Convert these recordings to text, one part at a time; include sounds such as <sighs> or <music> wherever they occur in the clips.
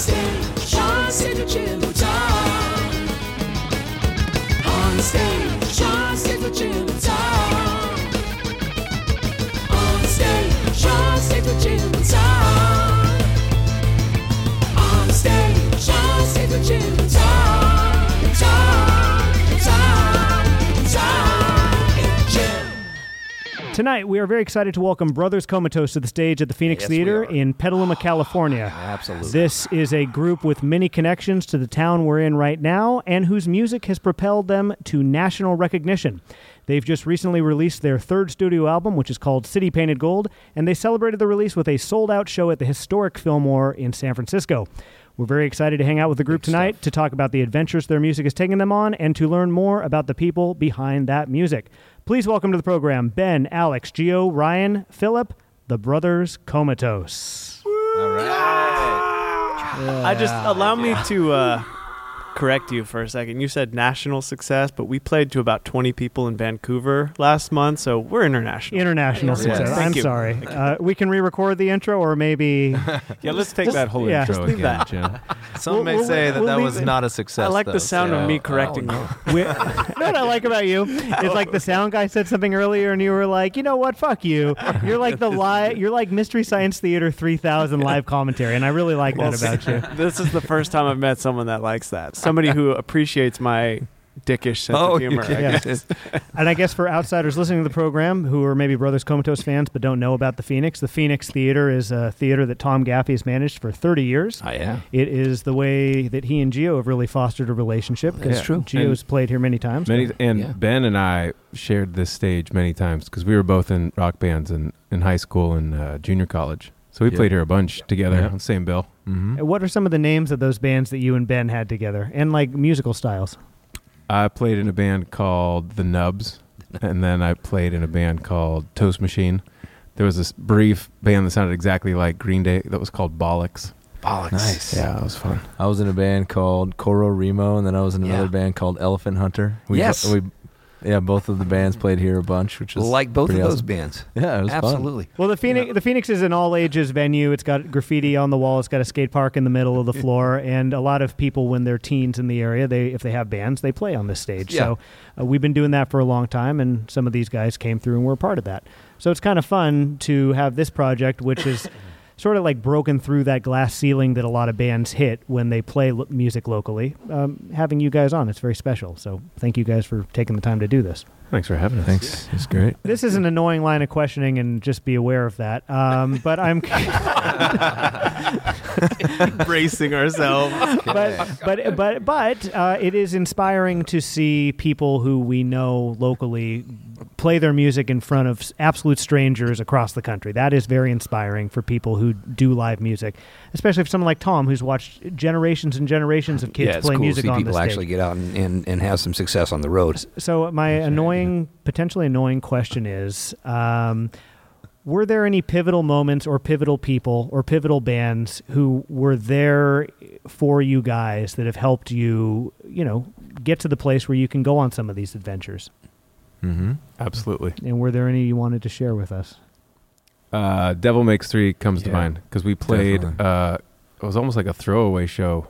stage, Sean Signature Time. Tonight, we are very excited to welcome Brothers Comatose to the stage at the Phoenix Yes, Theater in Petaluma, California. Absolutely. This is a group with many connections to the town we're in right now and whose music has propelled them to national recognition. They've just recently released their third studio album, which is called City Painted Gold, and they celebrated the release with a sold out show at the historic Fillmore in San Francisco. We're very excited to hang out with the group tonight to talk about the adventures their music has taken them on and to learn more about the people behind that music. Please welcome to the program Ben, Alex, Gio, Ryan, Philip, the Brothers Comatose. All right. I just allow me to uh, correct you for a second. You said national success, but we played to about 20 people in Vancouver last month, so we're international. International Yes. success. Thank I'm you. sorry. Uh, we can re-record the intro, or maybe <laughs> yeah, let's take Just- that. whole yeah, intro just leave again, that. Jim. Some We'll- may we'll- say that we'll that leave was it- not a success. I like though, the sound so- of me I correcting don't know. <laughs> <laughs> what I like about you is like the sound guy said something earlier, and you were like, you know what, fuck you. You're like the live. You're like Mystery Science Theater 3000 live commentary, and I really like that about you. this is the first time I've met someone that likes that. Somebody who appreciates my dickish sense Oh, of you humor. I Yeah. guess. <laughs> And I guess for outsiders listening to the program who are maybe Brothers Comatose fans but don't know about the Phoenix, the Phoenix Theater is a theater that Tom Gaffey has managed for 30 years. Oh, yeah. It is the way that he and Gio have really fostered a relationship. That's Yeah. true. Gio's played here many times. Many and Yeah. Ben and I shared this stage many times because we were both in rock bands in, in high school and uh, junior college. So we Yeah. played here a bunch together Yeah. on the same bill. Mm-hmm. What are some of the names of those bands that you and Ben had together, and like musical styles? I played in a band called The Nubs, <laughs> and then I played in a band called Toast Machine. There was this brief band that sounded exactly like Green Day that was called Bollocks. Bollocks. Nice. Yeah, it was fun. I was in a band called Coro Remo, and then I was in another Yeah. band called Elephant Hunter. We, Yes. we, yeah, both of the bands played here a bunch, which is Like both of pretty those bands. Yeah, it was fun. Absolutely. Well, the Phoenix, the Phoenix is an all ages venue. It's got graffiti on the wall. It's got a skate park in the middle of the floor, and a lot of people, when they're teens in the area, they if they have bands, they play on this stage. Yeah. So uh, we've been doing that for a long time, and some of these guys came through and were a part of that. So it's kind of fun to have this project, which is <laughs> sort of like broken through that glass ceiling that a lot of bands hit when they play lo- music locally. Um, having you guys on, it's very special. So thank you guys for taking the time to do this. Thanks for having us. Thanks. It's great. This is an annoying line of questioning, and just be aware of that. Um, but I'm, <laughs> <laughs> Bracing ourselves. but but but but uh, it is inspiring to see people who we know locally play their music in front of absolute strangers across the country. That is very inspiring for people who do live music, especially for someone like Tom, who's watched generations and generations of kids yeah, it's play cool to music see on people actually get out and, and, and have some success on the road. So my annoying, potentially annoying question is: um, Were there any pivotal moments, or pivotal people, or pivotal bands who were there for you guys that have helped you, you know, get to the place where you can go on some of these adventures? Mm-hmm. Absolutely. And were there any you wanted to share with us? Uh, Devil Makes Three comes to Yeah, mind because we played. definitely. Uh, it was almost like a throwaway show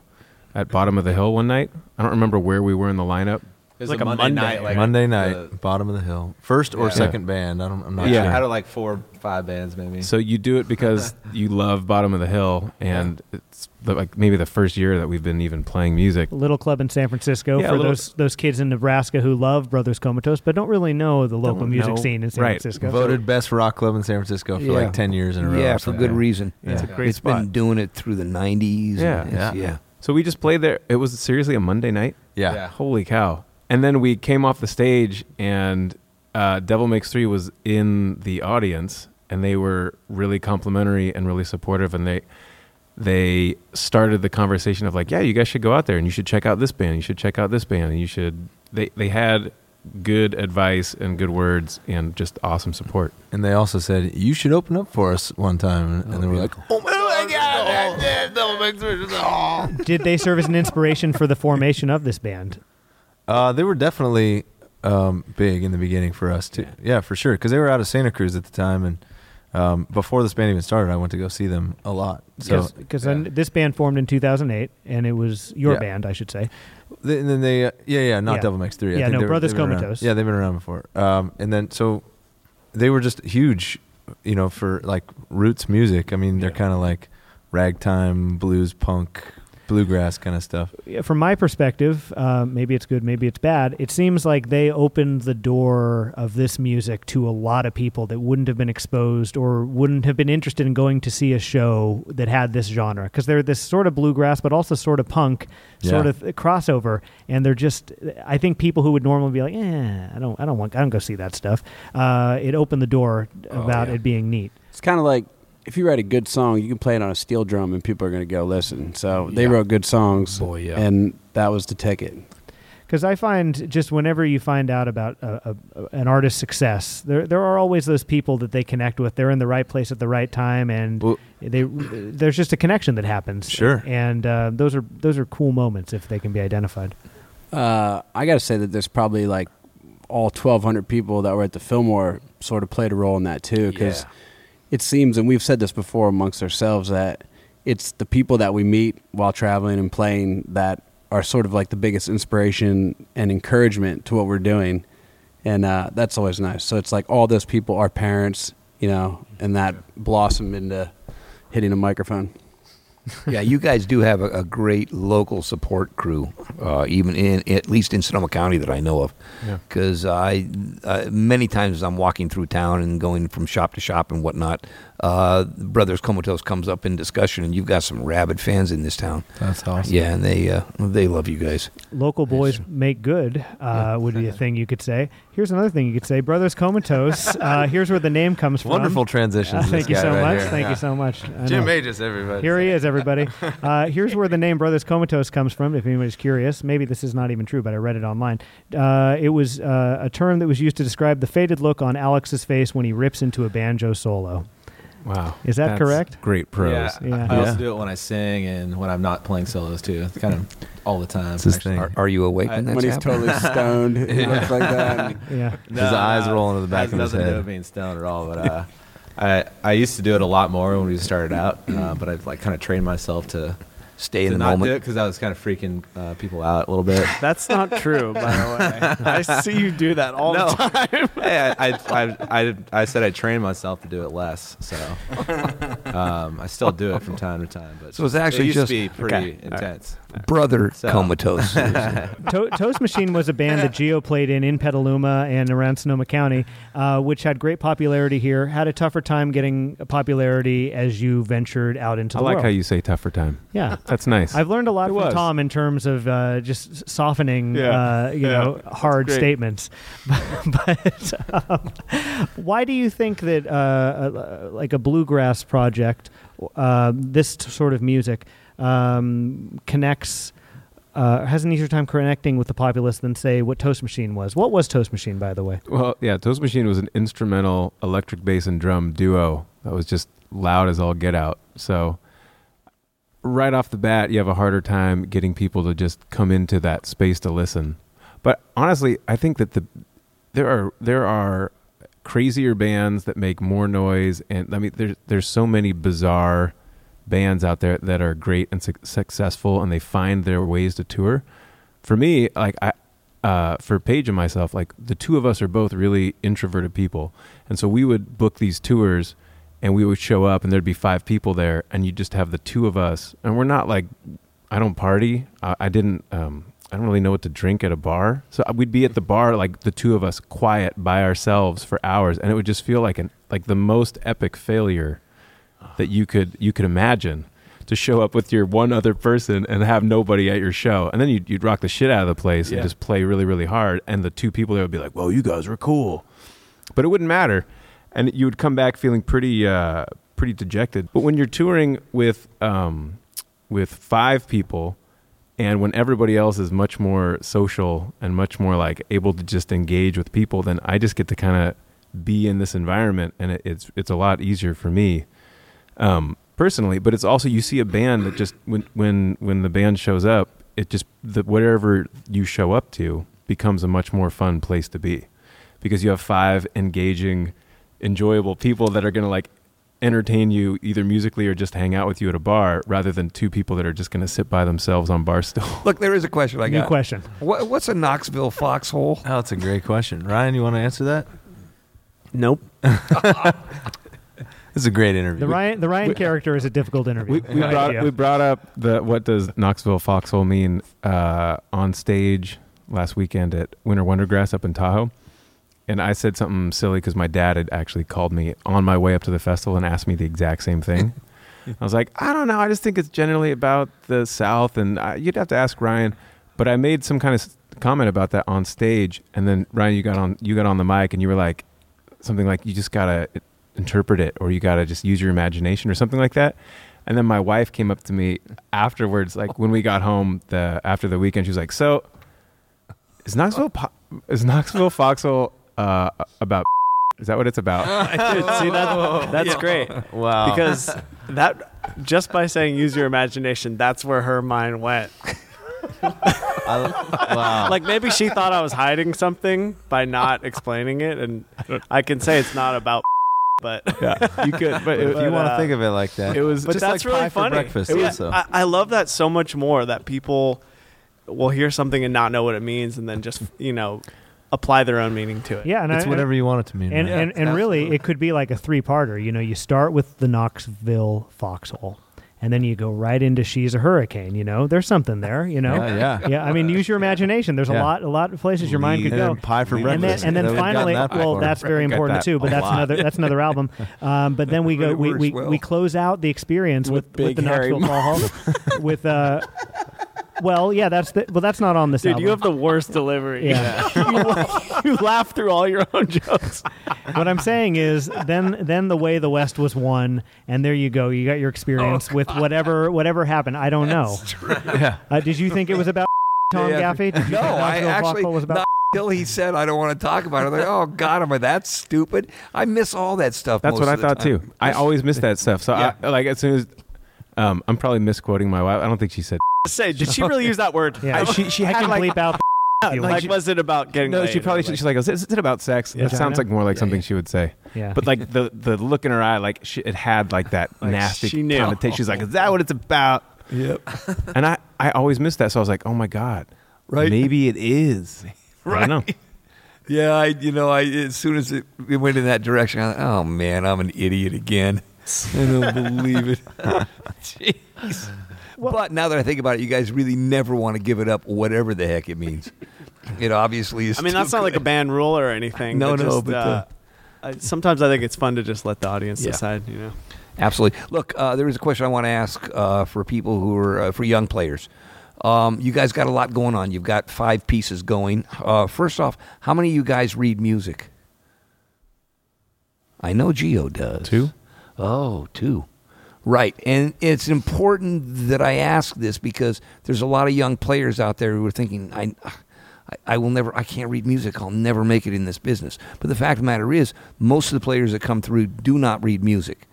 at Bottom of the Hill one night. I don't remember where we were in the lineup. It was Like a a Monday, Monday, night, like Monday night, the- bottom of the hill, first or Yeah. second band. I don't. I'm not Yeah. sure. out of like four, five bands maybe. So you do it because <laughs> you love Bottom of the Hill, and it's the, like maybe the first year that we've been even playing music. A little club in San Francisco Yeah, for little- those those kids in Nebraska who love Brothers Comatose but don't really know the local music know- scene in San right. Francisco. Voted best rock club in San Francisco for Yeah. like ten years in a row. Yeah, or for something. good reason. Yeah. It's a great It's spot. been doing it through the 90s. Yeah. and Yeah. yeah. So we just played there. It was seriously a Monday night. Yeah. Yeah. Holy cow! And then we came off the stage, and uh, Devil Makes Three was in the audience, and they were really complimentary and really supportive, and they they started the conversation of like, yeah, you guys should go out there and you should check out this band, you should check out this band, and you should. They they had good advice and good words and just awesome support. And they also said you should open up for us one time, and, and they were like, "Oh my god, <laughs> Did they serve as an inspiration for the formation of this band? Uh, they were definitely um, big in the beginning for us too. Yeah, for sure, because they were out of Santa Cruz at the time, and Um, before this band even started, I went to go see them a lot. So because yeah. this band formed in 2008, and it was your Yeah. band, I should say. They, and then they, uh, yeah, yeah, not Yeah. Devil Makes Three. I Yeah, think no, were- Brothers been around- Comatose. Yeah, they've been around before. Um, and then so they were just huge, you know, for like roots music. I mean, they're Yeah. kind of like ragtime, blues, punk, bluegrass kind of stuff. From my perspective, uh, maybe it's good, maybe it's bad. It seems like they opened the door of this music to a lot of people that wouldn't have been exposed or wouldn't have been interested in going to see a show that had this genre because they're this sort of bluegrass, but also sort of punk, sort Yeah. of crossover, and they're just. I think people who would normally be like, "Eh, I don't, I don't want, I don't go see that stuff." Uh, it opened the door Oh, about yeah. it being neat. It's kind of like if you write a good song, you can play it on a steel drum and people are going to go listen. So they Yeah. wrote good songs, Boy, yeah. and that was the ticket. Because I find just whenever you find out about a, a, an artist's success, there there are always those people that they connect with. They're in the right place at the right time, and Well- they there's just a connection that happens. Sure. and uh, those are those are cool moments if they can be identified. Uh, I got to say that there's probably like all 1,200 people that were at the Fillmore sort of played a role in that too. Because Yeah. It seems, and we've said this before amongst ourselves, that it's the people that we meet while traveling and playing that are sort of like the biggest inspiration and encouragement to what we're doing. And uh, that's always nice. So it's like all those people our parents, you know, and that blossom into hitting a microphone. <laughs> yeah, you guys do have a, a great local support crew, uh, even in at least in Sonoma County that I know of. Yeah. Because I uh, many times as I'm walking through town and going from shop to shop and whatnot, uh, Brothers Comatose comes up in discussion, and you've got some rabid fans in this town. That's awesome. Yeah, and they uh, they love you guys. Local boys make good uh, would be a <laughs> thing you could say. Here's another thing you could say: Brothers Comatose. <laughs> Uh, here's where the name comes from. Wonderful transitions. Uh, thank you so right much. here. Thank Yeah. you so much. I Jim know. Aegis, everybody. Here he is, everybody. <laughs> Uh, here's where the name Brothers Comatose comes from, if anybody's curious. Maybe this is not even true, but I read it online. Uh, it was uh, a term that was used to describe the faded look on Alex's face when he rips into a banjo solo. Wow. Is that That's correct? Great prose. Yeah, Yeah. I also Yeah. do it when I sing and when I'm not playing solos too. It's kind of all the time. It's his actually. thing. Are, are you awake when when that's when he's happening? totally <laughs> stoned, he looks like that. Yeah. His eyes roll into the back of his nothing to do head. with being stoned at all. But uh, I I used to do it a lot more when we started out, uh, but I've like kind of trained myself to, Stay in to the not do it moment. because I was kind of freaking uh, people out a little bit. <laughs> That's not true, by the way. I see you do that all No. the time. <laughs> hey, I, I, I, I, I said I trained myself to do it less, so <laughs> um, I still do it from time to time. But So it's actually it used just- to be pretty Okay, intense. Brother So- Comatose. <laughs> To- Toast Machine was a band that Gio played in in Petaluma and around Sonoma County, uh, which had great popularity here. Had a tougher time getting popularity as you ventured out into I the like world. how you say tougher time. yeah. That's nice. I've learned a lot It from was. Tom in terms of uh, just softening, Yeah. uh, you Yeah. know, hard great. statements. <laughs> but um, why do you think that uh, uh, like a bluegrass project, uh, this t- sort of music, um, connects? Uh, has an easier time connecting with the populace than say what Toast Machine was. What was Toast Machine, by the way? Well, yeah, Toast Machine was an instrumental electric bass and drum duo that was just loud as all get out. So right off the bat, you have a harder time getting people to just come into that space to listen. But honestly, I think that the there are there are crazier bands that make more noise and I mean there's there's so many bizarre bands out there that are great and suc successful and they find their ways to tour. For me, like I uh, for Paige and myself, like the two of us are both really introverted people, and so we would book these tours, and we would show up, and there'd be five people there, and you just have the two of us, and we're not like, I don't party, I, I didn't, um, I don't really know what to drink at a bar, so we'd be at the bar like the two of us, quiet by ourselves for hours, and it would just feel like an like the most epic failure that you could you could imagine to show up with your one other person and have nobody at your show. And then you'd, you'd rock the shit out of the place Yeah. and just play really, really hard. And the two people there would be like, well, you guys were cool. But it wouldn't matter. And you would come back feeling pretty, uh, pretty dejected. But when you're touring with, um, with five people and when everybody else is much more social and much more like able to just engage with people, then I just get to kind of be in this environment and it, it's, it's a lot easier for me um, personally. But it's also you see a band that just when when when the band shows up, it just the whatever you show up to becomes a much more fun place to be because you have five engaging, enjoyable people that are gonna like entertain you either musically or just hang out with you at a bar rather than two people that are just going to sit by themselves on bar <laughs> stool. Look, there is a question I New got. question. What, what's a Knoxville foxhole? Oh, that's a great question. Ryan, you want to answer that? Nope. <laughs> It's a great interview. The Ryan the Ryan character is a difficult interview. We, we Right, brought yeah. we brought up the what does Knoxville Foxhole mean uh, on stage last weekend at Winter Wondergrass up in Tahoe, and I said something silly because my dad had actually called me on my way up to the festival and asked me the exact same thing. <laughs> I was like, I don't know. I just think it's generally about the South, and I, you'd have to ask Ryan. But I made some kind of comment about that on stage, and then Ryan, you got on you got on the mic, and you were like something like, "You just gotta interpret it, or you gotta just use your imagination, or something like that." And then my wife came up to me afterwards, like when we got home the after the weekend. She was like, "So, is Knoxville po- is Knoxville Foxhole uh, about? Is that what it's about?" <laughs> Dude, see that that's <laughs> great wow. because <laughs> that just by saying use your imagination, that's where her mind went. I, wow. Like maybe she thought I was hiding something by not explaining it, and I can say it's not about, but <laughs> yeah, you could, but if you but, want to uh, think of it like that, it was but just that's like really pie for funny. breakfast. It was- also. I, I love that so much more that people will hear something and not know what it means, and then just you know apply their own meaning to it. yeah, and it's I, whatever you want it to mean. And man. and, and really, it could be like a three-parter. You know, you start with the Knoxville foxhole, and then you go right into she's a hurricane. You know, there's something there. You know, yeah, yeah. yeah. I mean, use your imagination. There's a lot, a lot of places your mind could go. pie for and then, breakfast. and then finally, that well, that's very important that too. But that's lot. another that's another album. Um, but then we go, we we, well. we close out the experience with With with, the Big Knoxville Fall Hall with uh, well, yeah, that's the well, that's not on this Dude, album. you have the worst delivery. Yeah. <laughs> you, you laugh through all your own jokes. what I'm saying is, then then the way the West was won, and there you go. You got your experience with whatever whatever happened. I don't know. yeah. Uh, did you think it was about <laughs> Tom Yeah. Gaffey? Did you No, think I actually was about not until he said I don't want to talk about it. I'm like, oh God, am I that stupid? I miss all that stuff. That's most what I the thought time. too. I always miss that stuff. So Yeah. I, like as soon as um, I'm probably misquoting my wife. I don't think she said. <laughs> Say, did she really <laughs> use that word? Yeah, I- she- she <laughs> I had can like- bleep out. The you Like, want. was it about getting? No, laid she probably like- she's like, is it, is it about sex? Yeah. It sounds like more like Yeah, something yeah. she would say. yeah, But like the the look in her eye, like she, it had like that Like, nasty she knew. connotation. She's like, is that what it's about? Yep. And I I always missed that. So I was like, oh my god, Right. Maybe it is. I don't know. Yeah, I you know I as soon as it, it went in that direction, I thought, oh man, I'm an idiot again. I don't believe it. <laughs> Jeez. but now that I think about it, you guys really never want to give it up, whatever the heck it means. It obviously is. I mean, too that's not like a band rule or anything. No, but no, just, but, uh, uh, I, sometimes I think it's fun to just let the audience Yeah. decide. You know, Absolutely. Look, uh, there is a question I want to ask uh, for people who are uh, for young players. Um, you guys got a lot going on. You've got five pieces going. Uh, first off, how many of you guys read music? I know Gio does. Two? Oh, two. Right. And it's important that I ask this because there's a lot of young players out there who are thinking, I, I, will never, I can't read music. I'll never make it in this business. But the fact of the matter is, most of the players that come through do not read music.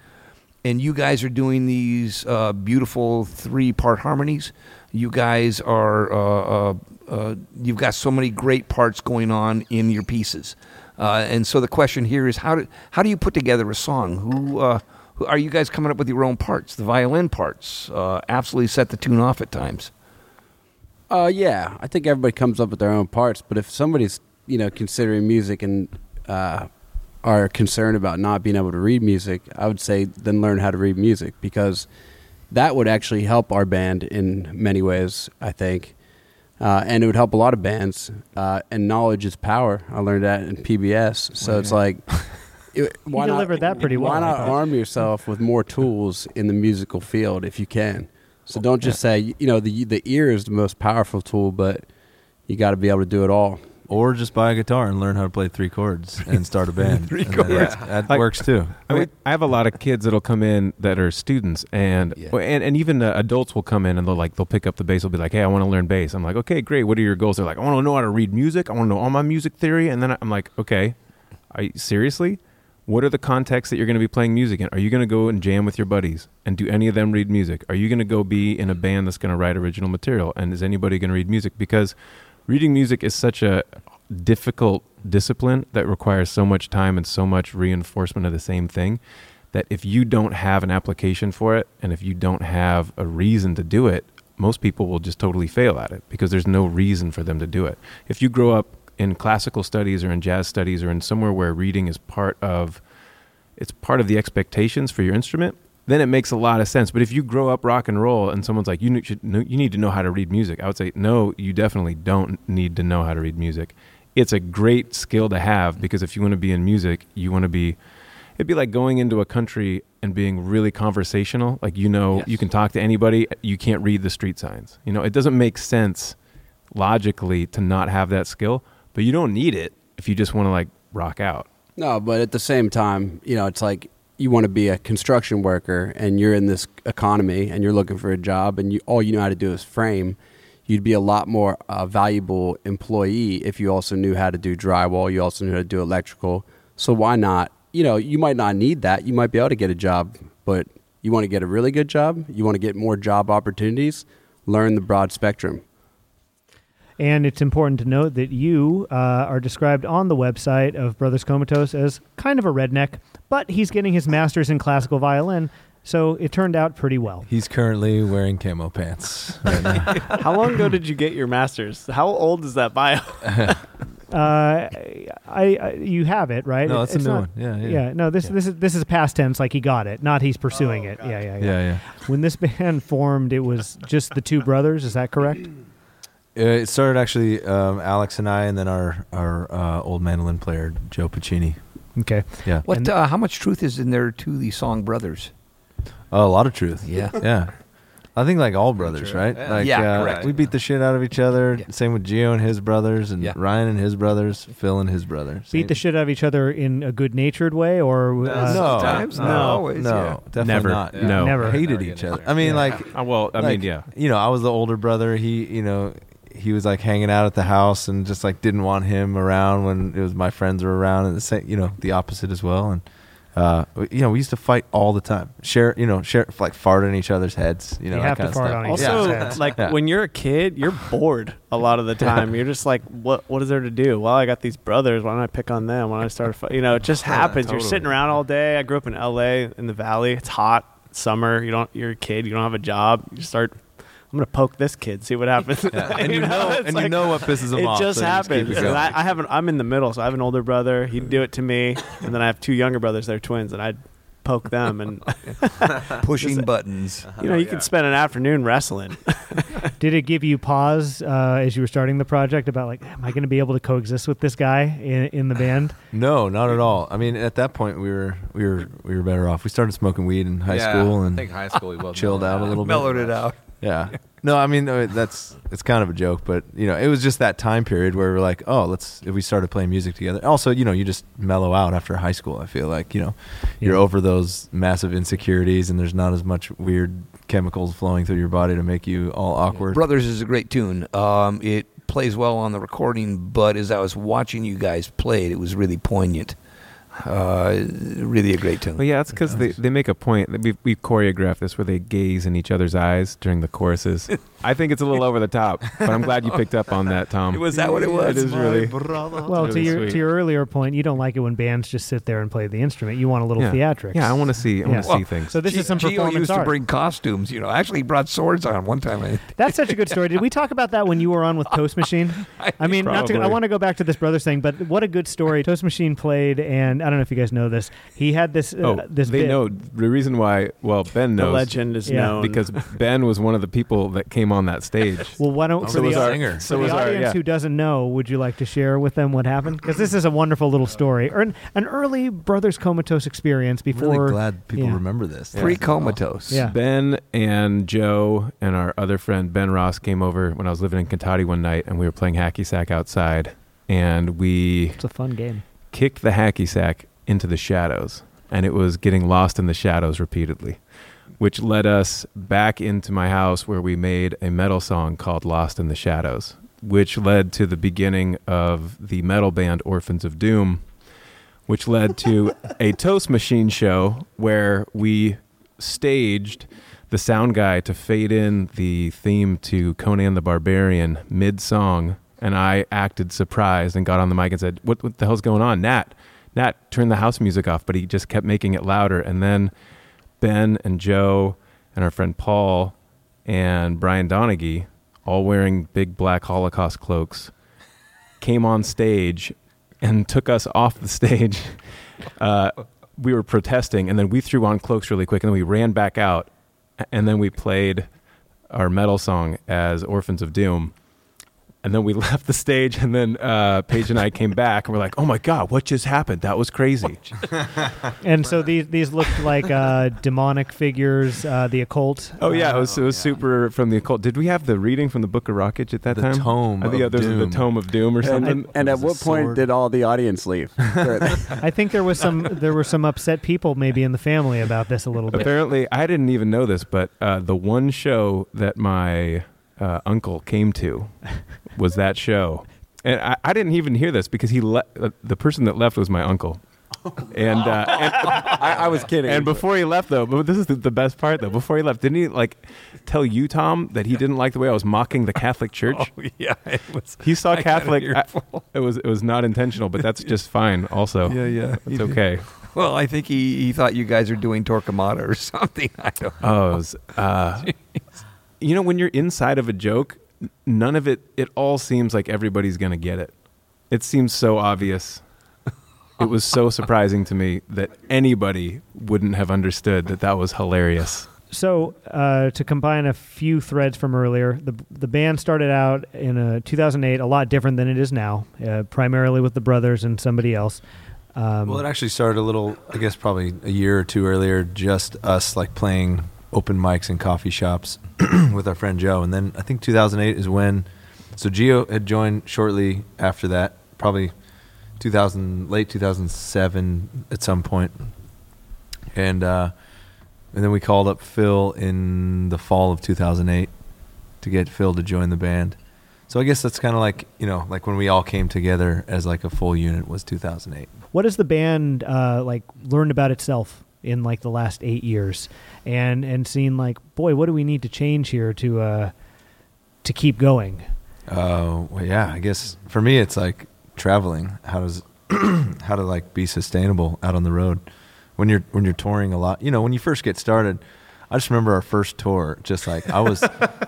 And you guys are doing these uh, beautiful three part harmonies. You guys are, uh, uh, uh, you've got so many great parts going on in your pieces. Uh, and so the question here is how do, how do you put together a song? Who, uh, are you guys coming up with your own parts? The violin parts uh, absolutely set the tune off at times. Uh, yeah, I think everybody comes up with their own parts. But if somebody's you know considering music and uh, are concerned about not being able to read music, I would say then learn how to read music because that would actually help our band in many ways. I think, uh, and it would help a lot of bands. Uh, and knowledge is power. I learned that in PBS. So it's like. <laughs> it- why not- delivered that pretty well, Why not arm yourself with more tools in the musical field if you can? So don't just say you know the the ear is the most powerful tool, but you got to be able to do it all. Or just buy a guitar and learn how to play three chords and start a <laughs> band. three chords. That Like- works too. I mean, I have a lot of kids that'll come in that are students, and Yeah. and, and even uh, adults will come in and they'll like they'll pick up the bass. They'll be like, "Hey, I want to learn bass." I'm like, "Okay, great. What are your goals?" They're like, "I want to know how to read music. I want to know all my music theory." And then I'm like, "Okay, are you, seriously? What are the contexts that you're going to be playing music in? Are you going to go and jam with your buddies? And do any of them read music? Are you going to go be in a band that's going to write original material? And is anybody going to read music? Because reading music is such a difficult discipline that requires so much time and so much reinforcement of the same thing that if you don't have an application for it and if you don't have a reason to do it, most people will just totally fail at it because there's no reason for them to do it. If you grow up in classical studies or in jazz studies or in somewhere where reading is part of it's part of the expectations for your instrument, then it makes a lot of sense. But if you grow up rock and roll and someone's like, you should know, you need to know how to read music, I would say, no, you definitely don't need to know how to read music. It's a great skill to have because if you want to be in music, you want to be. It'd be like going into a country and being really conversational. Like you know, Yes. you can talk to anybody. You can't read the street signs. You know, it doesn't make sense logically to not have that skill, but you don't need it if you just want to like rock out. No, but at the same time, you know, it's like you want to be a construction worker and you're in this economy and you're looking for a job and you all you know how to do is frame. You'd be a lot more uh, valuable employee if you also knew how to do drywall. You also knew how to do electrical. So why not? You know, you might not need that. You might be able to get a job, but you want to get a really good job. You want to get more job opportunities. Learn the broad spectrum. And it's important to note that you uh, are described on the website of Brothers Comatose as kind of a redneck, but he's getting his master's in classical violin, so it turned out pretty well. He's currently wearing camo pants. Right now. <laughs> How long ago did you get your master's? How old is that bio? <laughs> Uh, I, I you have it right. no, It- it's, a new not- one. Yeah, yeah, no, this Yeah. this is this is past tense, like he got it, not he's pursuing Oh, it. Yeah, yeah, yeah, yeah, yeah. When this <laughs> band formed, it was just the two brothers. Is that correct? Uh, It started actually um, Alex and I, and then our our uh, old mandolin player Joe Pacini. Okay. Yeah, What? And- uh, how much truth is in there to the song "Brothers"? oh, a lot of truth. Yeah. <laughs> yeah. I think like all brothers, True. right? Yeah. Like, Yeah, uh, correct. We beat the shit out of each other. Yeah. Same with Gio and his brothers, and Yeah. Ryan and his brothers, Phil and his brothers. Beat the shit out of each other in a good-natured way, or uh, no, Sometimes, no, not always, no, yeah. definitely Never. not. Yeah. No. Never. hated Never each other. it. I mean, Yeah. like, Uh, well, I like, mean, yeah. you know, I was the older brother. He, you know, he was like hanging out at the house and just like didn't want him around when it was my friends were around, and the same, you know, the opposite as well. And uh, you know, we used to fight all the time. Share, you know, share like fart in each other's heads. You know, You that have to kind of fart stuff. on each Also, other's heads. like Yeah. when you're a kid, you're bored a lot of the time. You're just like, what What is there to do? Well, I got these brothers. Why don't I pick on them? Why don't I start? A fight? You know, it just happens. You're sitting around all day. I grew up in L.A. in the Valley. It's hot, summer. You don't. You're a kid. You don't have a job. You start. I'm gonna poke this kid. See what happens. Yeah. <laughs> And you know, it's and you know what pisses him it off. just so you keep happens. it And going. I, I have an, I'm in the middle, so I have an older brother. He'd do it to me, and then I have two younger brothers. They're twins, and I'd poke them. And <laughs> Pushing buttons. you know, you can spend an afternoon wrestling. <laughs> Did it give you pause uh, as you were starting the project about like, am I going to be able to coexist with this guy in, in the band? <sighs> No, not at all. I mean, at that point, we were we were we were better off. We started smoking weed in high Yeah, school I and think high school we both chilled mellowed out a little bit. Mellowed it out. Yeah. <laughs> No, I mean uh, that's it's kind of a joke, but you know, it was just that time period where we're like, oh, let's if we started playing music together. Also, you know, you just mellow out after high school. I feel like you know, you're Yeah. over those massive insecurities, and there's not as much weird chemicals flowing through your body to make you all awkward. Brothers is a great tune. Um, it plays well on the recording, but as I was watching you guys play it, it was really poignant. Uh, really a great tune. Well, yeah, it's because they, they make a point. that We we choreograph this where they gaze in each other's eyes during the choruses. I think it's a little over the top, but I'm glad you picked up on that, Tom. <laughs> Was that what it was? It is really. Well, to your sweet. to your earlier point, you don't like it when bands just sit there and play the instrument. You want a little Yeah. theatrics. Yeah, I want to see. I want to Well, see things. So this G- is some Gio performance used art. to bring costumes. You know, actually he brought swords on one time. I- <laughs> That's such a good story. Did we talk about that when you were on with Toast <laughs> Machine? I mean, not to, I want to go back to this brothers thing, but what a good story. Toast Machine played, and I don't know if you guys know this. He had this. Uh, oh, this they bit. know the reason why. Well, Ben knows. the legend is Yeah. known because <laughs> Ben was one of the people that came on that stage. <laughs> Well, why don't So for the, was au- our singer. for the was our- audience yeah. who doesn't know, would you like to share with them what happened? Because this is a wonderful little story, or an, an early Brothers Comatose experience I'm before. really glad people yeah. remember this. Pre-comatose. Yeah. Ben and Joe and our other friend Ben Ross came over when I was living in Kentucky one night, and we were playing hacky sack outside, and we It's a fun game. Kicked the hacky sack into the shadows, and it was getting lost in the shadows repeatedly, which led us back into my house where we made a metal song called Lost in the Shadows, which led to the beginning of the metal band Orphans of Doom, which led to <laughs> a Toast Machine show where we staged the sound guy to fade in the theme to Conan the Barbarian mid song, and I acted surprised and got on the mic and said, "What, what the hell's going on, Nat?" Nat turned the house music off, but he just kept making it louder. And then Ben and Joe and our friend Paul and Brian Donaghy, all wearing big black Holocaust cloaks, came on stage and took us off the stage. <laughs> Uh, we were protesting, and then we threw on cloaks really quick, and then we ran back out, and then we played our metal song as Orphans of Doom. And then we <laughs> left the stage, and then uh, Paige and I came back, and we're like, "Oh my god, what just happened? That was crazy." <laughs> And so these these looked like uh, demonic figures, uh, the occult. Oh yeah, it was it was super from the occult. Did we have the reading from the Book of Rockage at that The time? Tome I think of there's Doom. the Tome of Doom or something. And, and at was a what point sword. did all the audience leave? <laughs> I think there was some there were some upset people maybe in the family about this a little bit. Apparently, I didn't even know this, but uh, the one show that my uh, uncle came to was that show, and I, I didn't even hear this because he le- uh, the person that left was my uncle, and, uh, <laughs> and I, I was kidding. and before he left though, but this is the, the best part though. Before he left, didn't he like tell you, Tom, that he didn't like the way I was mocking the Catholic <laughs> Church? yeah, it was. He saw I got an Catholic. I- earful. it was it was not intentional, but that's just fine. Also, <laughs> Yeah, yeah. it's okay. Well, I think he, he thought you guys are doing Torquemada or something. I don't know. Oh, it was, uh, you know, when you're inside of a joke, none of it. It all seems like everybody's gonna get it. It seems so obvious. <laughs> It was so surprising to me that anybody wouldn't have understood that that was hilarious. So, uh, to combine a few threads from earlier, the the band started out in uh, 2008, a lot different than it is now, uh, primarily with the brothers and somebody else. Um, Well, it actually started a little, I guess, probably a year or two earlier. Just us like playing open mics and coffee shops <clears throat> with our friend Joe, and then I think 2008 is when. So Gio had joined shortly after that, probably 2000, late 2007 at some point, and uh, and then we called up Phil in the fall of 2008 to get Phil to join the band. So I guess that's kind of like you know, like when we all came together as like a full unit was 2008. what has the band uh, like learned about itself in like the last eight years, and and seen like, boy, what do we need to change here to uh, to keep going? Oh well, yeah. I guess for me, it's like traveling. How does <clears throat> how to like be sustainable out on the road when you're when you're touring a lot. You know, when you first get started. I just remember our first tour. Just like I was,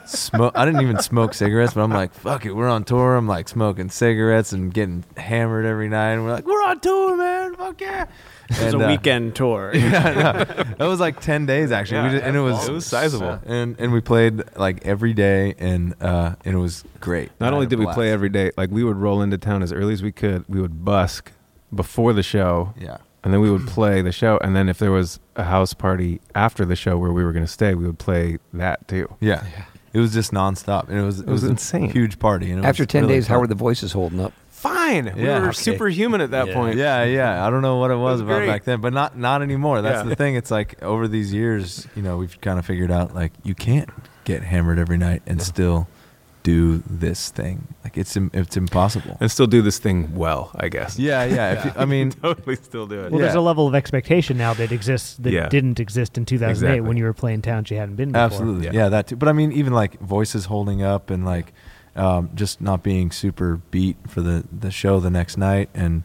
smoke. I didn't even smoke cigarettes, but I'm like, fuck it, we're on tour. I'm like smoking cigarettes and getting hammered every night. And we're like, we're on tour, man. Fuck yeah. It was And, a uh, weekend tour. <laughs> yeah, no, that was like ten days actually, we Yeah, did, and it was it was sizable. and and we played like every day, and uh, and it was great. Not only did we play every day, like we would roll into town as early as we could. We would busk before the show, yeah, and then we would play the show. And then if there was a house party after the show where we were going to stay, we would play that too. yeah, it was just nonstop, and it was it, was was, insane. a huge party. And it After was 10 really days, how fun. were the voices holding up? Fine, we Yeah. were Okay. superhuman at that Yeah. point. Yeah, yeah. I don't know what it was, was about great. back then, but not not anymore. That's Yeah. the thing. It's like over these years, you know, we've kind of figured out like you can't get hammered every night and still do this thing. Like it's it's impossible. and still do this thing well, I guess. Yeah, yeah. If you, <laughs> I mean, <laughs> totally still do it. Well, there's a level of expectation now that exists that Yeah. didn't exist in 2008 Exactly. when you were playing towns you hadn't been before. Absolutely, Yeah. yeah. that too. But I mean, even like voices holding up and like um, just not being super beat for the the show the next night, and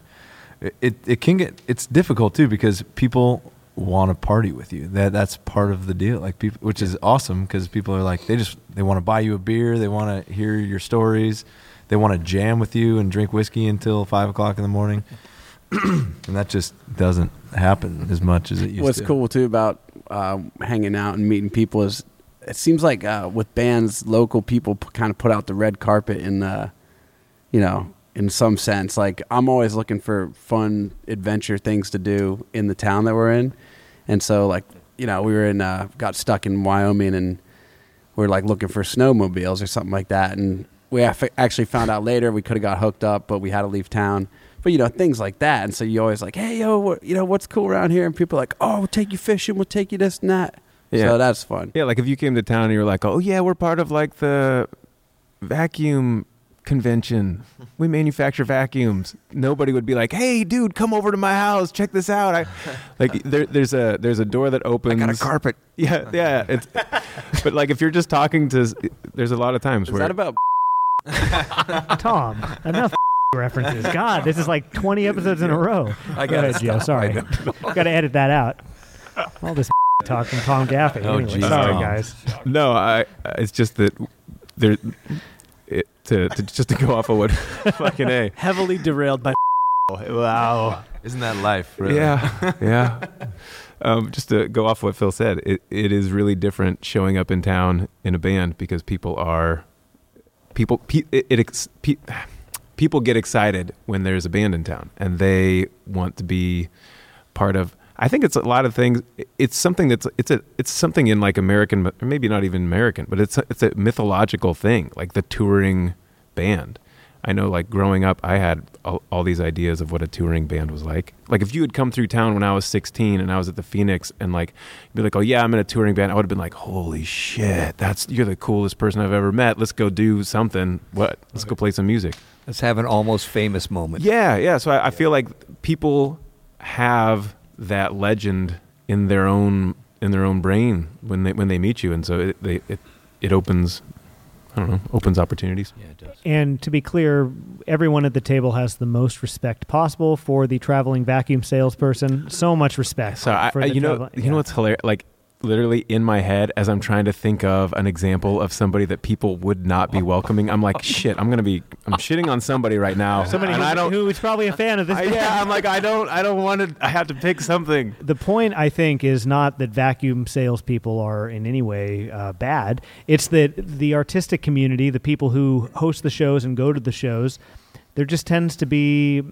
it it, it can get it's difficult too because people want to party with you. That that's part of the deal. Like people, which is awesome because people are like they just they want to buy you a beer, they want to hear your stories, they want to jam with you and drink whiskey until five o'clock in the morning. <clears throat> and that just doesn't happen as much as it used What's to. What's cool too about uh, hanging out and meeting people is it seems like uh, with bands, local people p- kind of put out the red carpet in, uh, you know, in some sense. Like I'm always looking for fun adventure things to do in the town that we're in, and so like you know we were in uh, got stuck in Wyoming and we are like looking for snowmobiles or something like that, and we actually found out later we could have got hooked up, but we had to leave town. But you know things like that, and so you always like, hey yo, what, you know what's cool around here, and people are like, oh, we'll take you fishing, we'll take you this and that. Yeah. So that's fun. Yeah, like if you came to town and you were like, "Oh yeah, we're part of like the vacuum convention. We manufacture vacuums." Nobody would be like, "Hey, dude, come over to my house. Check this out." I like <laughs> there, there's a there's a door that opens. I got a carpet. <laughs> Yeah, yeah. It's but like if you're just talking to, there's a lot of times Is where that about? <laughs> Tom, enough. references. God, this is like 20 episodes in a row. I got it, ahead, Joe. Sorry. Got to edit that out. All this talk from Tom Gaffey. Oh, anyway, geez, sorry, Tom. guys. No, I. It's just that there. It, to, to just to go off of what <laughs> fucking a. Heavily derailed by. <laughs> wow. Isn't that life? Really? Yeah, <laughs> yeah. Um, just to go off what Phil said, it, it is really different showing up in town in a band because people are people. Pe, it, it ex, pe, people get excited when there's a band in town, and they want to be part of. I think it's a lot of things. It's something that's it's a it's something in like American, or maybe not even American, but it's a, it's a mythological thing, like the touring band. I know, like growing up, I had all, all these ideas of what a touring band was like. Like if you had come through town when I was 16 and I was at the Phoenix, and like you'd be like, "Oh yeah, I'm in a touring band," I would have been like, "Holy shit, that's you're the coolest person I've ever met. Let's go do something. What? Let's go play some music." Let's have an almost famous moment. Yeah, yeah. So I, I feel like people have that legend in their own in their own brain when they when they meet you, and so it they, it it opens. I don't know, opens opportunities. Yeah, it does. And to be clear, everyone at the table has the most respect possible for the traveling vacuum salesperson. So much respect. So I, for I- the you know, travel- you yeah. know what's hilarious? Like literally in my head, as I'm trying to think of an example of somebody that people would not be welcoming, I'm like, shit, I'm gonna be, I'm shitting on somebody right now. <laughs> Somebody and who, I don't. who is probably a fan of this. <laughs> I, yeah, I'm like, I don't, I don't want to. I have to pick something. the point I think is not that vacuum salespeople are in any way uh, bad. It's that the artistic community, the people who host the shows and go to the shows, there just tends to be.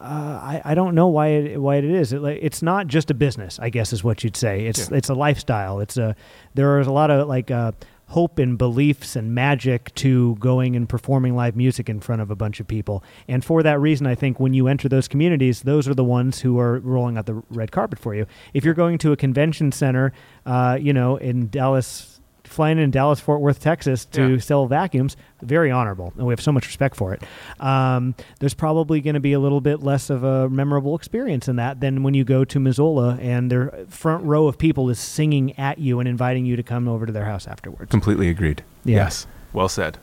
Uh, I, I don't know why it why it is. It, it's not just a business, I guess, is what you'd say. It's it's a lifestyle. It's a there is a lot of like uh, hope and beliefs and magic to going and performing live music in front of a bunch of people. And for that reason, I think when you enter those communities, those are the ones who are rolling out the red carpet for you. If you're going to a convention center, uh, you know, in Dallas, flying in Dallas, Fort Worth, Texas to Yeah. sell vacuums, very honorable, and we have so much respect for it. Um, there's probably going to be a little bit less of a memorable experience in that than when you go to Missoula and their front row of people is singing at you and inviting you to come over to their house afterwards. Completely agreed. Yeah. Yes. Well said.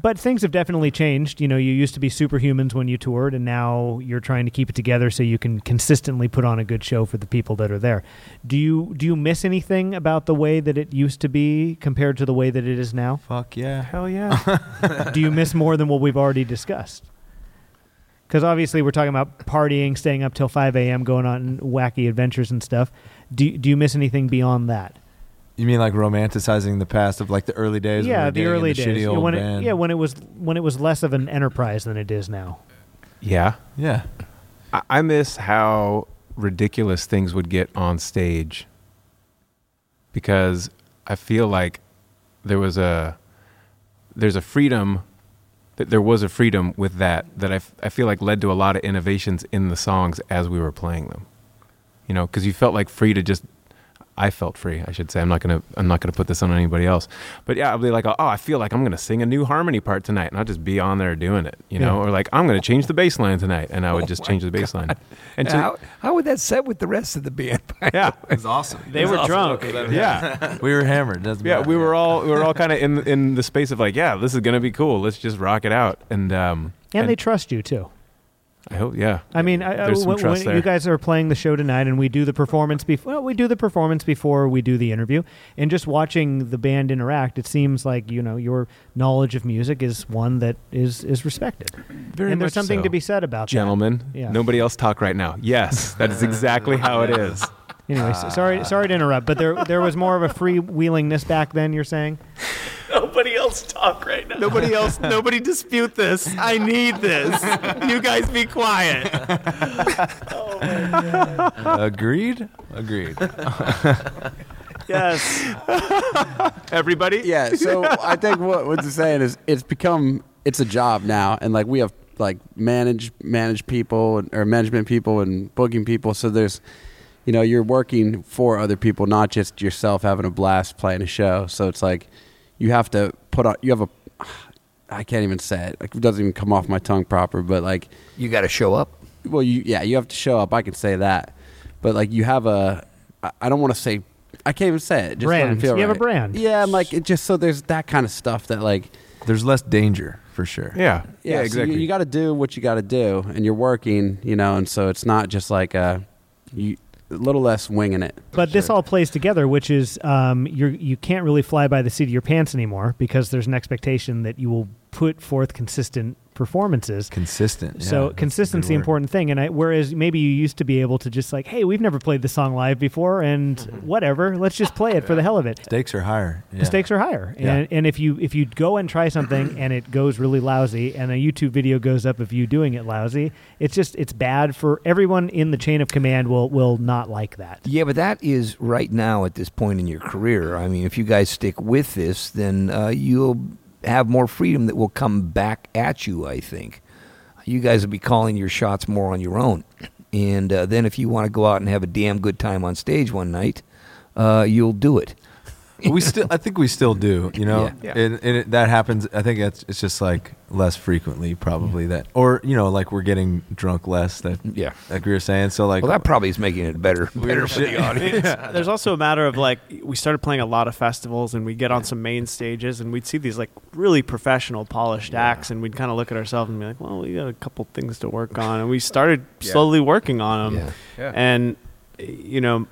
But things have definitely changed. You know, you used to be superhumans when you toured, and now you're trying to keep it together so you can consistently put on a good show for the people that are there. Do you do you miss anything about the way that it used to be compared to the way that it is now? Fuck yeah. Hell yeah. <laughs> do you miss more than what we've already discussed? Because obviously we're talking about partying, staying up till 5 a.m., going on wacky adventures and stuff. Do do you miss anything beyond that? You mean like romanticizing the past of like the early days? when we yeah, the early the days. Yeah, when it, yeah, when it was when it was less of an enterprise than it is now. yeah. yeah. I, I miss how ridiculous things would get on stage because I feel like there was a there's a freedom that there was a freedom with that that I, f- I feel like led to a lot of innovations in the songs as we were playing them. You know, because you felt like free to just. I felt free. I should say. I'm not gonna. I'm not gonna put this on anybody else. But yeah, I'll be like, oh, I feel like I'm gonna sing a new harmony part tonight, and I'll just be on there doing it. You know, Yeah. or like I'm gonna change the bass line tonight, and I would Oh just my change the bass line. <laughs> And to, how, how would that set with the rest of the band? <laughs> yeah, It was awesome. They were drunk. yeah, <laughs> we were hammered. Doesn't yeah. matter. We were all we were all kind of in in the space of like, yeah, this is gonna be cool. Let's just rock it out. And um, And, they trust you too. I hope, yeah. I mean, I, I- There's some when, trust when there. you guys are playing the show tonight, and we do the performance before. Well, we do the performance before we do the interview, and just watching the band interact, it seems like you know your knowledge of music is one that is is respected, Very and there's much something so. to be said about that. Gentlemen, Yeah. nobody else talk right now. Yes, that is exactly how it is. <laughs> that. Anyway, so- sorry, ah. sorry to interrupt, but there there was more of a freewheelingness back then. You're saying? Nobody else talk right now. Nobody else, nobody dispute this. I need this. You guys be quiet. Oh, Agreed. Agreed. <laughs> Yes. Everybody? Yeah, so I think what what you're saying is it's become it's a job now, and like we have like manage manage people and, or management people and booking people. So there's, you know, you're working for other people, not just yourself having a blast playing a show. So it's like you have to put on you have a I can't even say it like it doesn't even come off my tongue proper, but like You got to show up. well you yeah you have to show up. I can say that, but like you have a I- I don't want to say. I can't even say it. Just Brand. doesn't feel You have a brand. Yeah, and like it just so there's that kind of stuff that like There's less danger for sure. Yeah, Yeah, yeah, so exactly. you, got to do what you got to do, and you're working, you know, and so it's not just like a, you, a little less winging it. But this all plays together, which is um, you're you can't really fly by the seat of your pants anymore because there's an expectation that you will put forth consistent performances. Consistent. so yeah, consistency important thing, and I, whereas maybe you used to be able to just like, hey, we've never played this song live before, and whatever, let's just play it for the hell of it. Stakes are higher. Yeah. The stakes are higher, Yeah. and, and if you if you go and try something <clears throat> and it goes really lousy, and a YouTube video goes up of you doing it lousy, it's just it's bad for everyone in the chain of command. Will will not like that. Yeah, but that is right now at this point in your career. I mean, if you guys stick with this, then uh, you'll have more freedom that will come back at you. I think you guys will be calling your shots more on your own, and uh, then if you want to go out and have a damn good time on stage one night, uh, you'll do it. We still, I think we still do. You know, Yeah. Yeah. And, and it, that happens. I think it's it's just like less frequently, probably mm-hmm. that, or you know, like we're getting drunk less. That mm, Yeah. like we were saying. So like, Well, that probably is making it better, better for the audience. <laughs> There's also a matter of like we started playing a lot of festivals and we'd get on some main stages and we'd see these like really professional, polished acts and we'd kind of look at ourselves and be like, well, we got a couple things to work <laughs> on and we started Yeah. slowly working on them. Yeah. Yeah. And you know,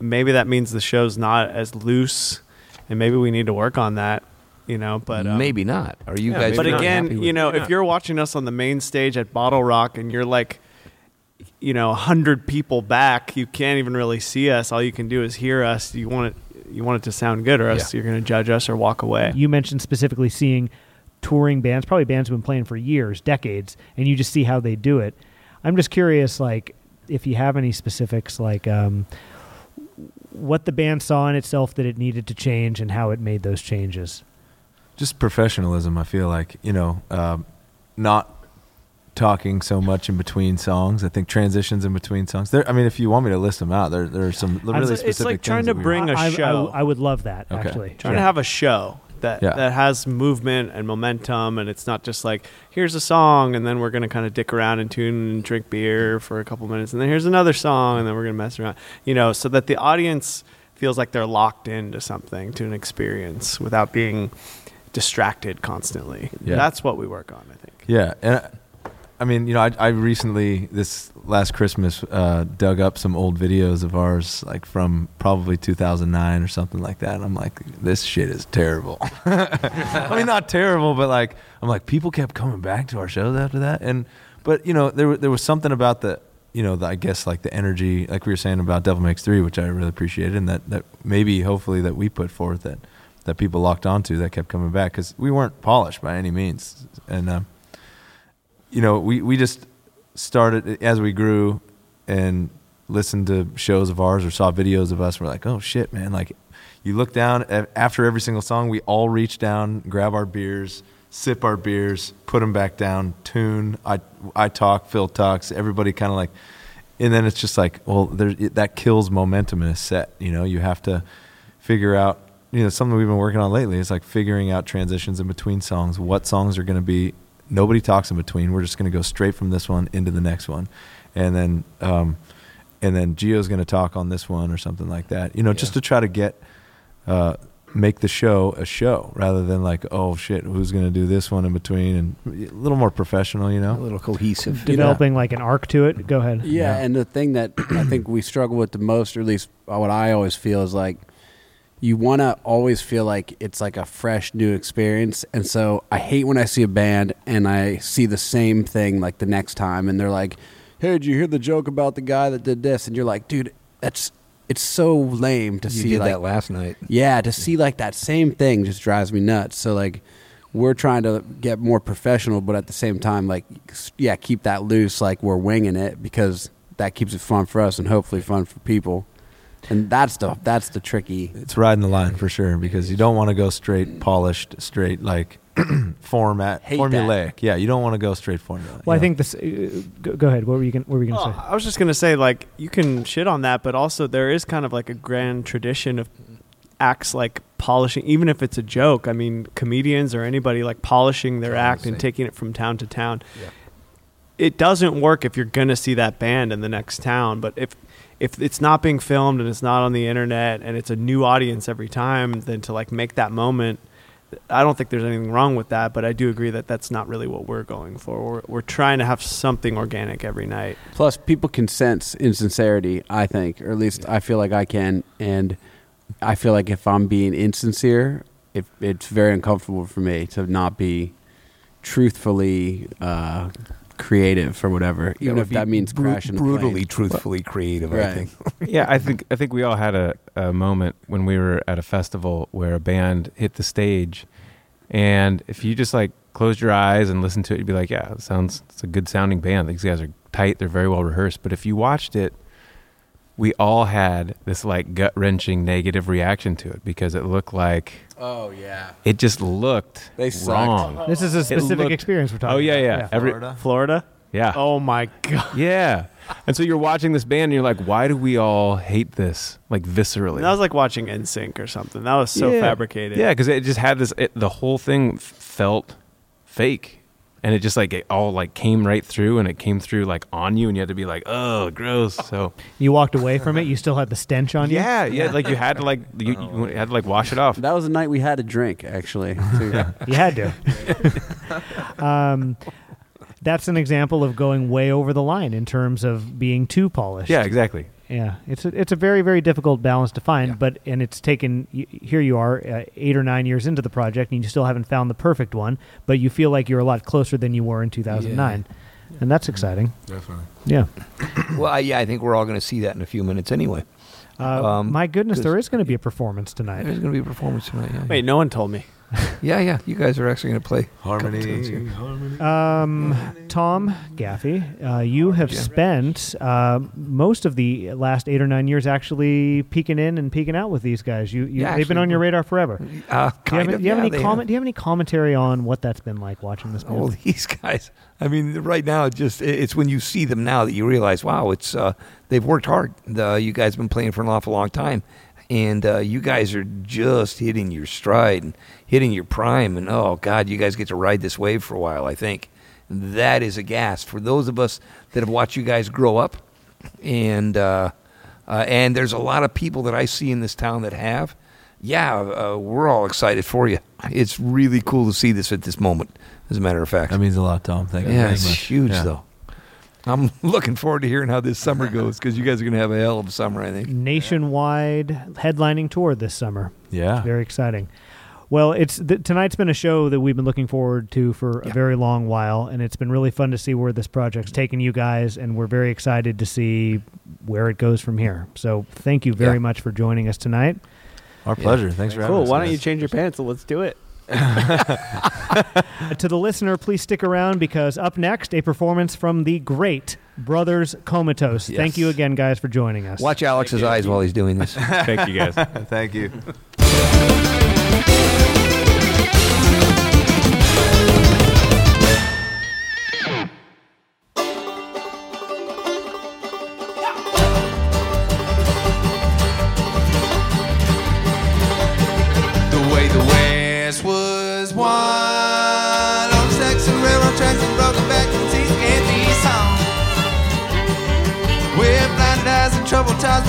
maybe that means the show's not as loose and maybe we need to work on that. You know, but um, maybe not. Are you Yeah, guys? but maybe not again, happy with- you know, Yeah. if you're watching us on the main stage at Bottle Rock and you're like, you know, hundred people back, you can't even really see us. All you can do is hear us. You want it, you want it to sound good, or else Yeah. you're going to judge us or walk away. You mentioned specifically seeing touring bands, probably bands who've been playing for years, decades, and you just see how they do it. I'm just curious, like, if you have any specifics, like um, what the band saw in itself that it needed to change and how it made those changes. just professionalism. I feel like you know, um, not talking so much in between songs. I think transitions in between songs. There, I mean, if you want me to list them out, there there are some really It's- specific. it's like trying to that we- bring a I, I- show. I, would love that, Okay. actually. trying Yeah. to have a show that Yeah. that has movement and momentum, and it's not just like here's a song, and then we're gonna kind of dick around and tune and drink beer for a couple minutes, and then here's another song, and then we're gonna mess around, you know, so that the audience feels like they're locked into something, to an experience, without being distracted constantly. Yeah. That's what we work on, I think. Yeah, and I, mean, you know, I, I recently this last Christmas uh, dug up some old videos of ours, like from probably 2009 or something like that. And I'm like, this shit is terrible. <laughs> I mean, not terrible, but like, I'm like, people kept coming back to our shows after that, and but you know, there there was something about the. You know, the, I guess like the energy, like we were saying about Devil Makes Three, which I really appreciated, and that, that maybe, hopefully, that we put forth that that people locked onto that kept coming back because we weren't polished by any means, and um, you know, we, we just started as we grew and listened to shows of ours or saw videos of us. We're like, oh shit, man! Like, you look down after every single song, we all reach down, grab our beers, sip our beers, put them back down, tune. I I talk, Phil talks. Everybody kind of like, and then it's just like, well, there that kills momentum in a set. You know, you have to figure out. You know, something we've been working on lately is like figuring out transitions in between songs. What songs are going to be nobody talks in between. We're just going to go straight from this one into the next one, and then um, and then Gio's going to talk on this one or something like that. You know, just to try to get uh, make the show a show rather than like oh shit, who's going to do this one in between and a little more professional. You know a little cohesive. Developing like an arc to it. Go ahead. Yeah, Yeah. and the thing that I think we struggle with the most, or at least what I always feel, is like you want to always feel like it's like a fresh new experience. And so I hate when I see a band and I see the same thing like the next time, and they're like, "Hey, did you hear the joke about the guy that did this?" And you're like, "Dude, that's it's so lame to You see like that last night. yeah, to see like that same thing just drives me nuts. So like we're trying to get more professional, but at the same time, like yeah, keep that loose. Like we're winging it because that keeps it fun for us and hopefully fun for people. And that's the that's the tricky. it's riding the line for sure because you don't want to go straight polished, straight like <clears throat> format Hate formulaic. Yeah, you don't want to go straight formula. Well, I know? think this. Uh, go, go ahead. What were you going? What were you going to Oh, say? I was just gonna say, like, you can shit on that, but also there is kind of like a grand tradition of acts like polishing, even if it's a joke. I mean, comedians or anybody like polishing their Trying act and taking it from town to town. Yeah. It doesn't work if you're gonna see that band in the next town, but if if it's not being filmed and it's not on the internet and it's a new audience every time, then to like make that moment I don't think there's anything wrong with that, but I do agree that that's not really what we're going for. We're, we're trying to have something organic every night. Plus, people can sense insincerity, I think, or at least I feel like I can. And I feel like if I'm being insincere, it, it's very uncomfortable for me to not be truthfully uh, creative or whatever, even would if that means bru- crashing a brutally, plane. truthfully creative. I Right. think. <laughs> yeah, I think I think we all had a, a moment when we were at a festival where a band hit the stage, and if you just like closed your eyes and listened to it, you'd be like, "Yeah, it sounds it's a good sounding band. These guys are tight. They're very well rehearsed." But if you watched it, we all had this like gut wrenching negative reaction to it because it looked like Oh yeah, it just looked They sucked. wrong. This is a specific looked- experience we're talking about. Oh yeah, about. yeah. Every Florida. Florida? yeah. Oh my god! Yeah. And so you're watching this band and you're like, why do we all hate this? Like viscerally. That was like watching NSYNC or something. That was so Yeah. fabricated. Yeah, because it just had this, it, the whole thing felt fake. And it just like, it all like came right through and it came through like on you and you had to be like, oh, gross. So You walked away from it. You still had the stench on you. yeah, yeah. Like you had to like, you, <laughs> you had to like wash it off. that was the night we had a drink actually. too. <laughs> You had to. <laughs> um, that's an example of going way over the line in terms of being too polished. Yeah, exactly. Yeah, it's a, it's a very very difficult balance to find, but and it's taken here you are uh, eight or nine years into the project and you still haven't found the perfect one, but you feel like you're a lot closer than you were in 2009, and that's exciting. Definitely. Yeah. well, I- yeah, I think we're all going to see that in a few minutes anyway. Uh, Um, my goodness, there is going to be a performance tonight. There's going to be a performance tonight. Yeah, Wait, no one told me. Yeah, yeah. You guys are actually going to play Harmony. tunes here. harmony. Um, Tom Gaffey, uh, you have spent uh, most of the last eight or nine years actually peeking in and peeking out with these guys. You, you Yeah, they've been on your radar forever. Do Uh, you have, any- of, do you have yeah, any they comment? Do you have any commentary on what that's been like watching this? Oh, band? <laughs> these guys. I mean, right now, it just it's when you see them now that you realize, wow, it's uh, they've worked hard. The, you guys have been playing for an awful long time, and uh, you guys are just hitting your stride and hitting your prime. And oh God, you guys get to ride this wave for a while. I think that is a gas for those of us that have watched you guys grow up, and uh, uh, and there's a lot of people that I see in this town that have. Yeah, uh, we're all excited for you. It's really cool to see this at this moment. As a matter of fact, That means a lot, Tom. Thank you. yeah, it's much. huge Yeah. though. I'm <laughs> looking forward to hearing how this summer <laughs> goes because you guys are going to have a hell of a summer, I think. nationwide headlining tour this summer. Yeah. Very exciting. Well, it's th- tonight's been a show that we've been looking forward to for a very long while, and it's been really fun to see where this project's taken you guys, and we're very excited to see where it goes from here. So, thank you very Yeah. much for joining us tonight. Our pleasure. Thanks for having Cool. us. Why don't you change your pants and let's do it? <laughs> To the listener, please stick around because up next, a performance from the great Brothers Comatose. Thank you again, guys, for joining us. Watch Alex's eyes while he's doing this. Thank you guys. <laughs> Thank you. <laughs>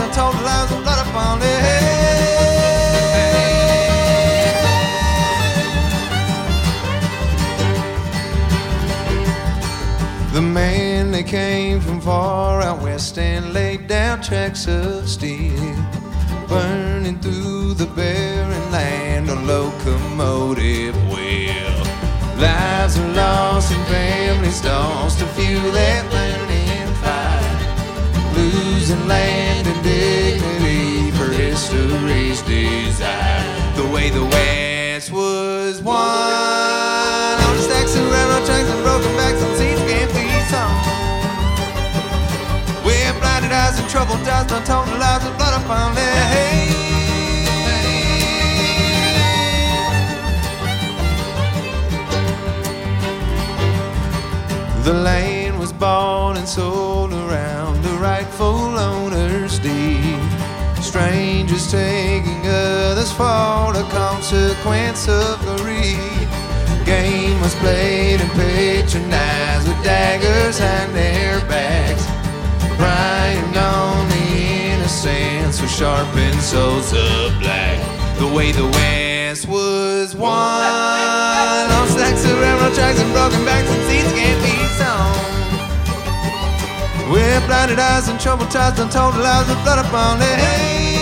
I told lies of blood upon their head. The man that came from far out west and laid down tracks of steel burning through the barren land on locomotive wheel. Lives are lost and families lost to fuel that desire. The way the West was won on the stacks of railroad tracks and broken backs on seats can't be sung. With blinded eyes and troubled eyes, done told the lies of blood upon their head. The land was bought and sold around the rightful owner's deed. Strangers others for the consequence of greed. Game was played and patronized with daggers and their backs. Prying on the innocence with sharpened souls of black. The way the West was won on stacks of railroad tracks and broken backs and seats can't be sown. With blinded eyes and troubled ties, untold lies with blood upon their hands.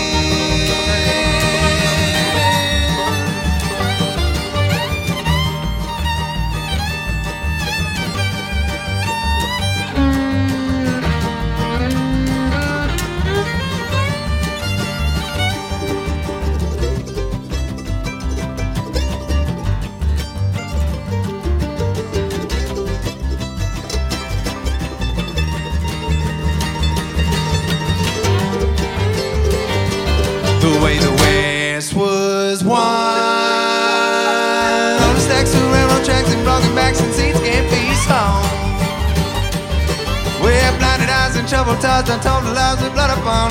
Eyes and ties, untold lies with blood upon.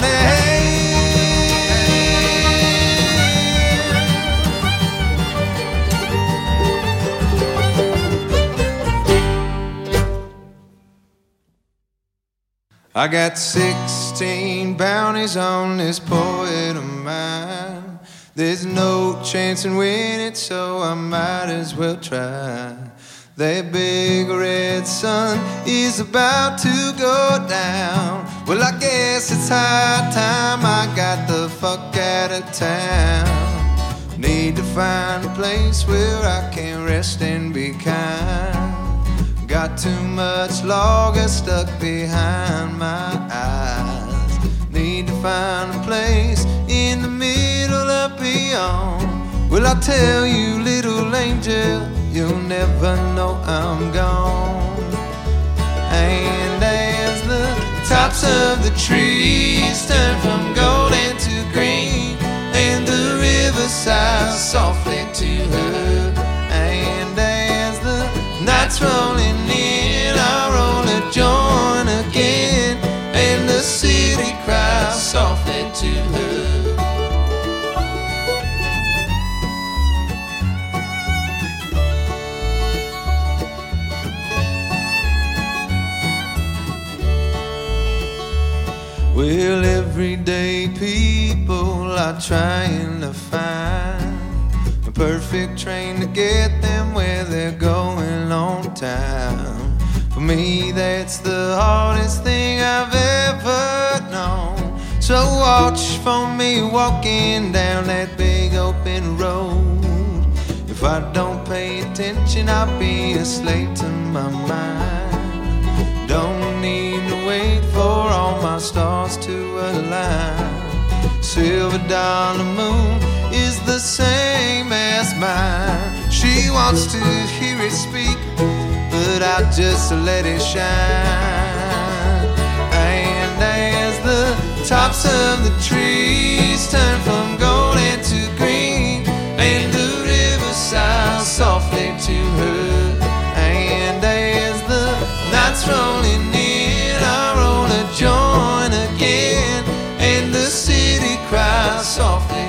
I got 16 bounties on this poet of mine. There's no chance in winning, so I might as well try. That big red sun is about to go down. Well, I guess it's high time I got the fuck out of town. Need to find a place where I can rest and be kind. Got too much logger stuck behind my eyes. Need to find a place in the middle of beyond. Will I tell you, little angel, you'll never know I'm gone. And as the tops of the trees turn from golden to green, and the river sighs softly to her, and as the night's rolling in, I roll a joint again, and the city cries softly to her. Well, everyday people are trying to find a perfect train to get them where they're going on time. For me, that's the hardest thing I've ever known. So watch for me walking down that big open road. If I don't pay attention, I'll be a slave to my mind. Don't for all my stars to align. Silver dollar moon is the same as mine. She wants to hear it speak, but I just let it shine. And as the tops of the trees turn from gold into green, and the river sighs softly to her, and as the night's rolling softly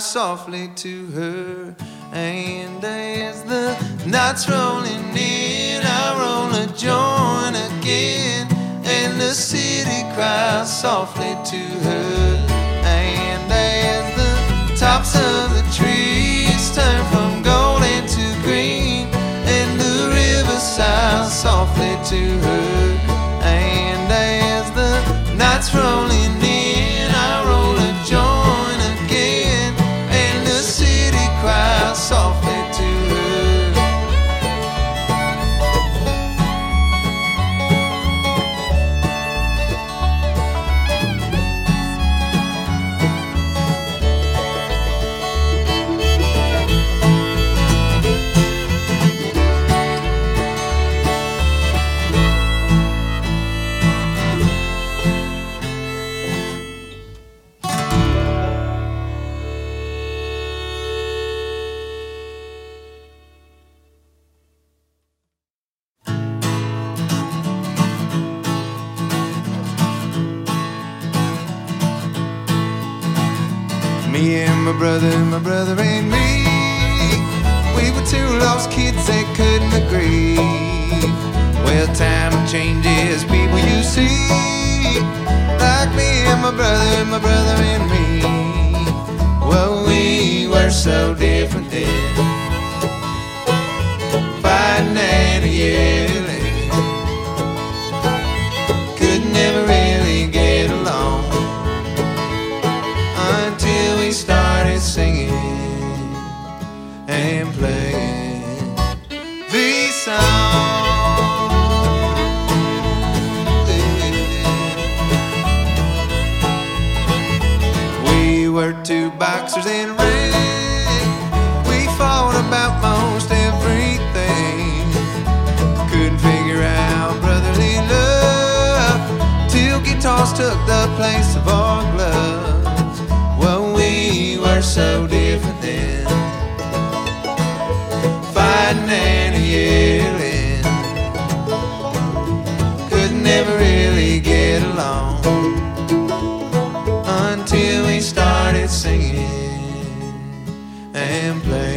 softly to her. And as the night's rolling in, I roll a joint again, and the city cries softly to her. And as the tops of the trees turn from golden to green, and the river sighs softly to her. And as the night's rolling in, my brother, my brother and me. We were two lost kids that couldn't agree. Well, time changes people you see. Like me and my brother, my brother and me. Well, we were so different then. Fighting and a year. two boxers in a. We fought about most everything. Couldn't figure out brotherly love till guitars took the place of all. and play.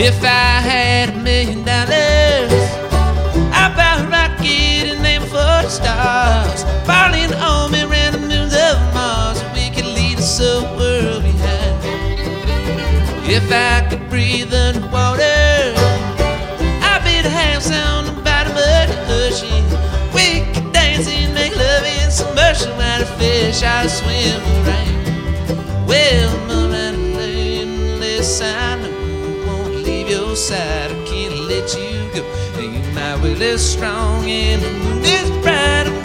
If I will is strong and the moon is bright.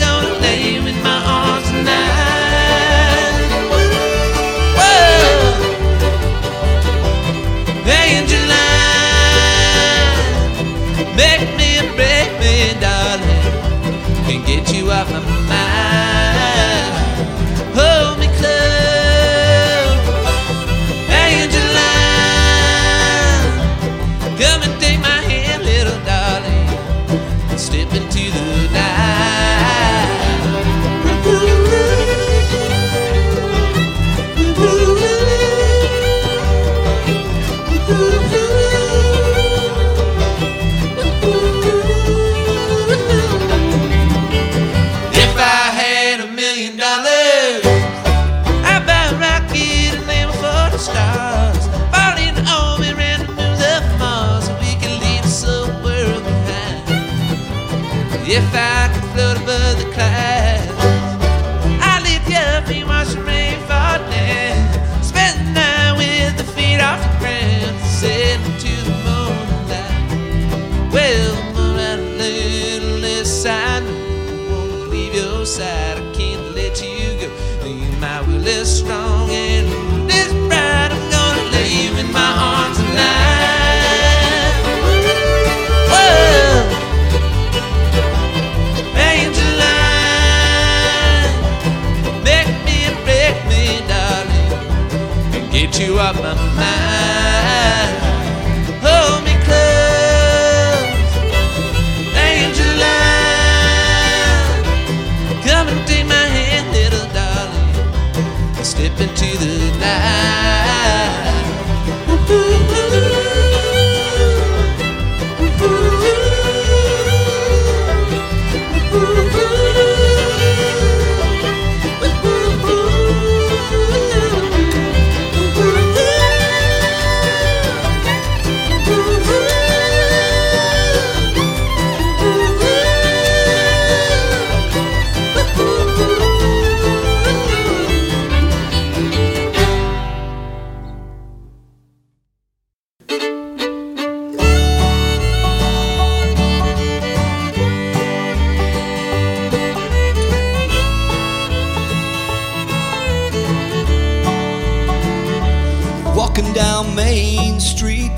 Main Street,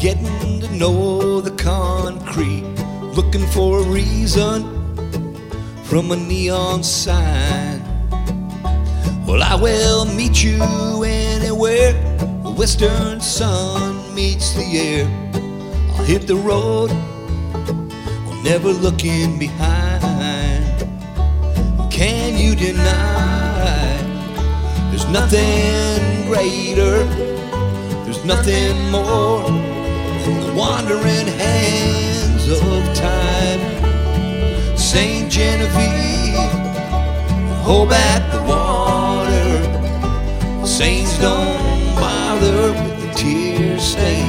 getting to know the concrete, looking for a reason from a neon sign. Well, I will meet you anywhere the western sun meets the air. I'll hit the road, never looking behind. Can you deny? There's nothing greater, nothing more than the wandering hands of time. St. Genevieve, hold back the water. Saints don't bother with the tear stained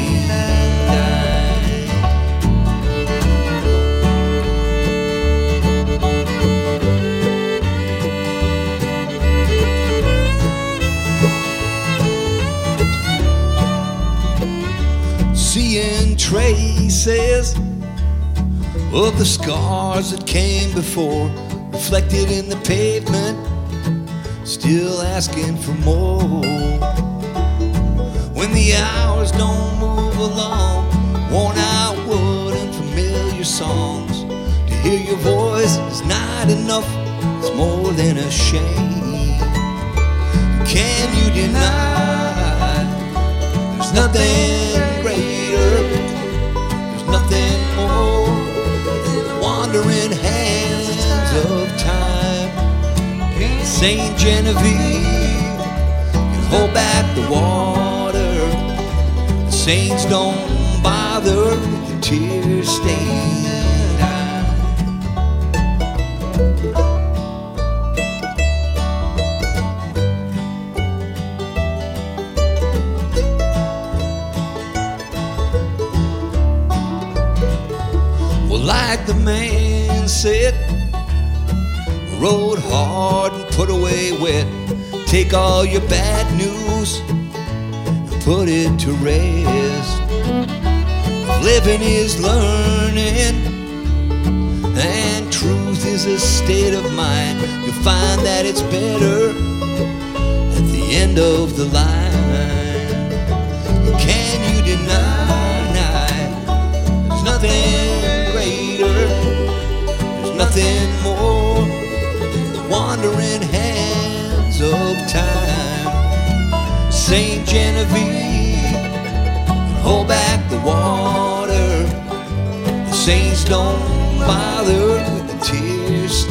traces of the scars that came before, reflected in the pavement, still asking for more. When the hours don't move along, worn out wood and familiar songs, to hear your voice is not enough, it's more than a shame. Can you deny? There's nothing Saint Genevieve can hold back the water. The saints don't bother with the tear stained. Well, like the man said, rode hard put away wet. Take all your bad news and put it to rest. Living is learning, and truth is a state of mind. You'll find that it's better at the end of the line. Can you deny? There's nothing greater, there's nothing more wandering hands of time. Saint Genevieve, hold back the water. The saints don't bother with the tears.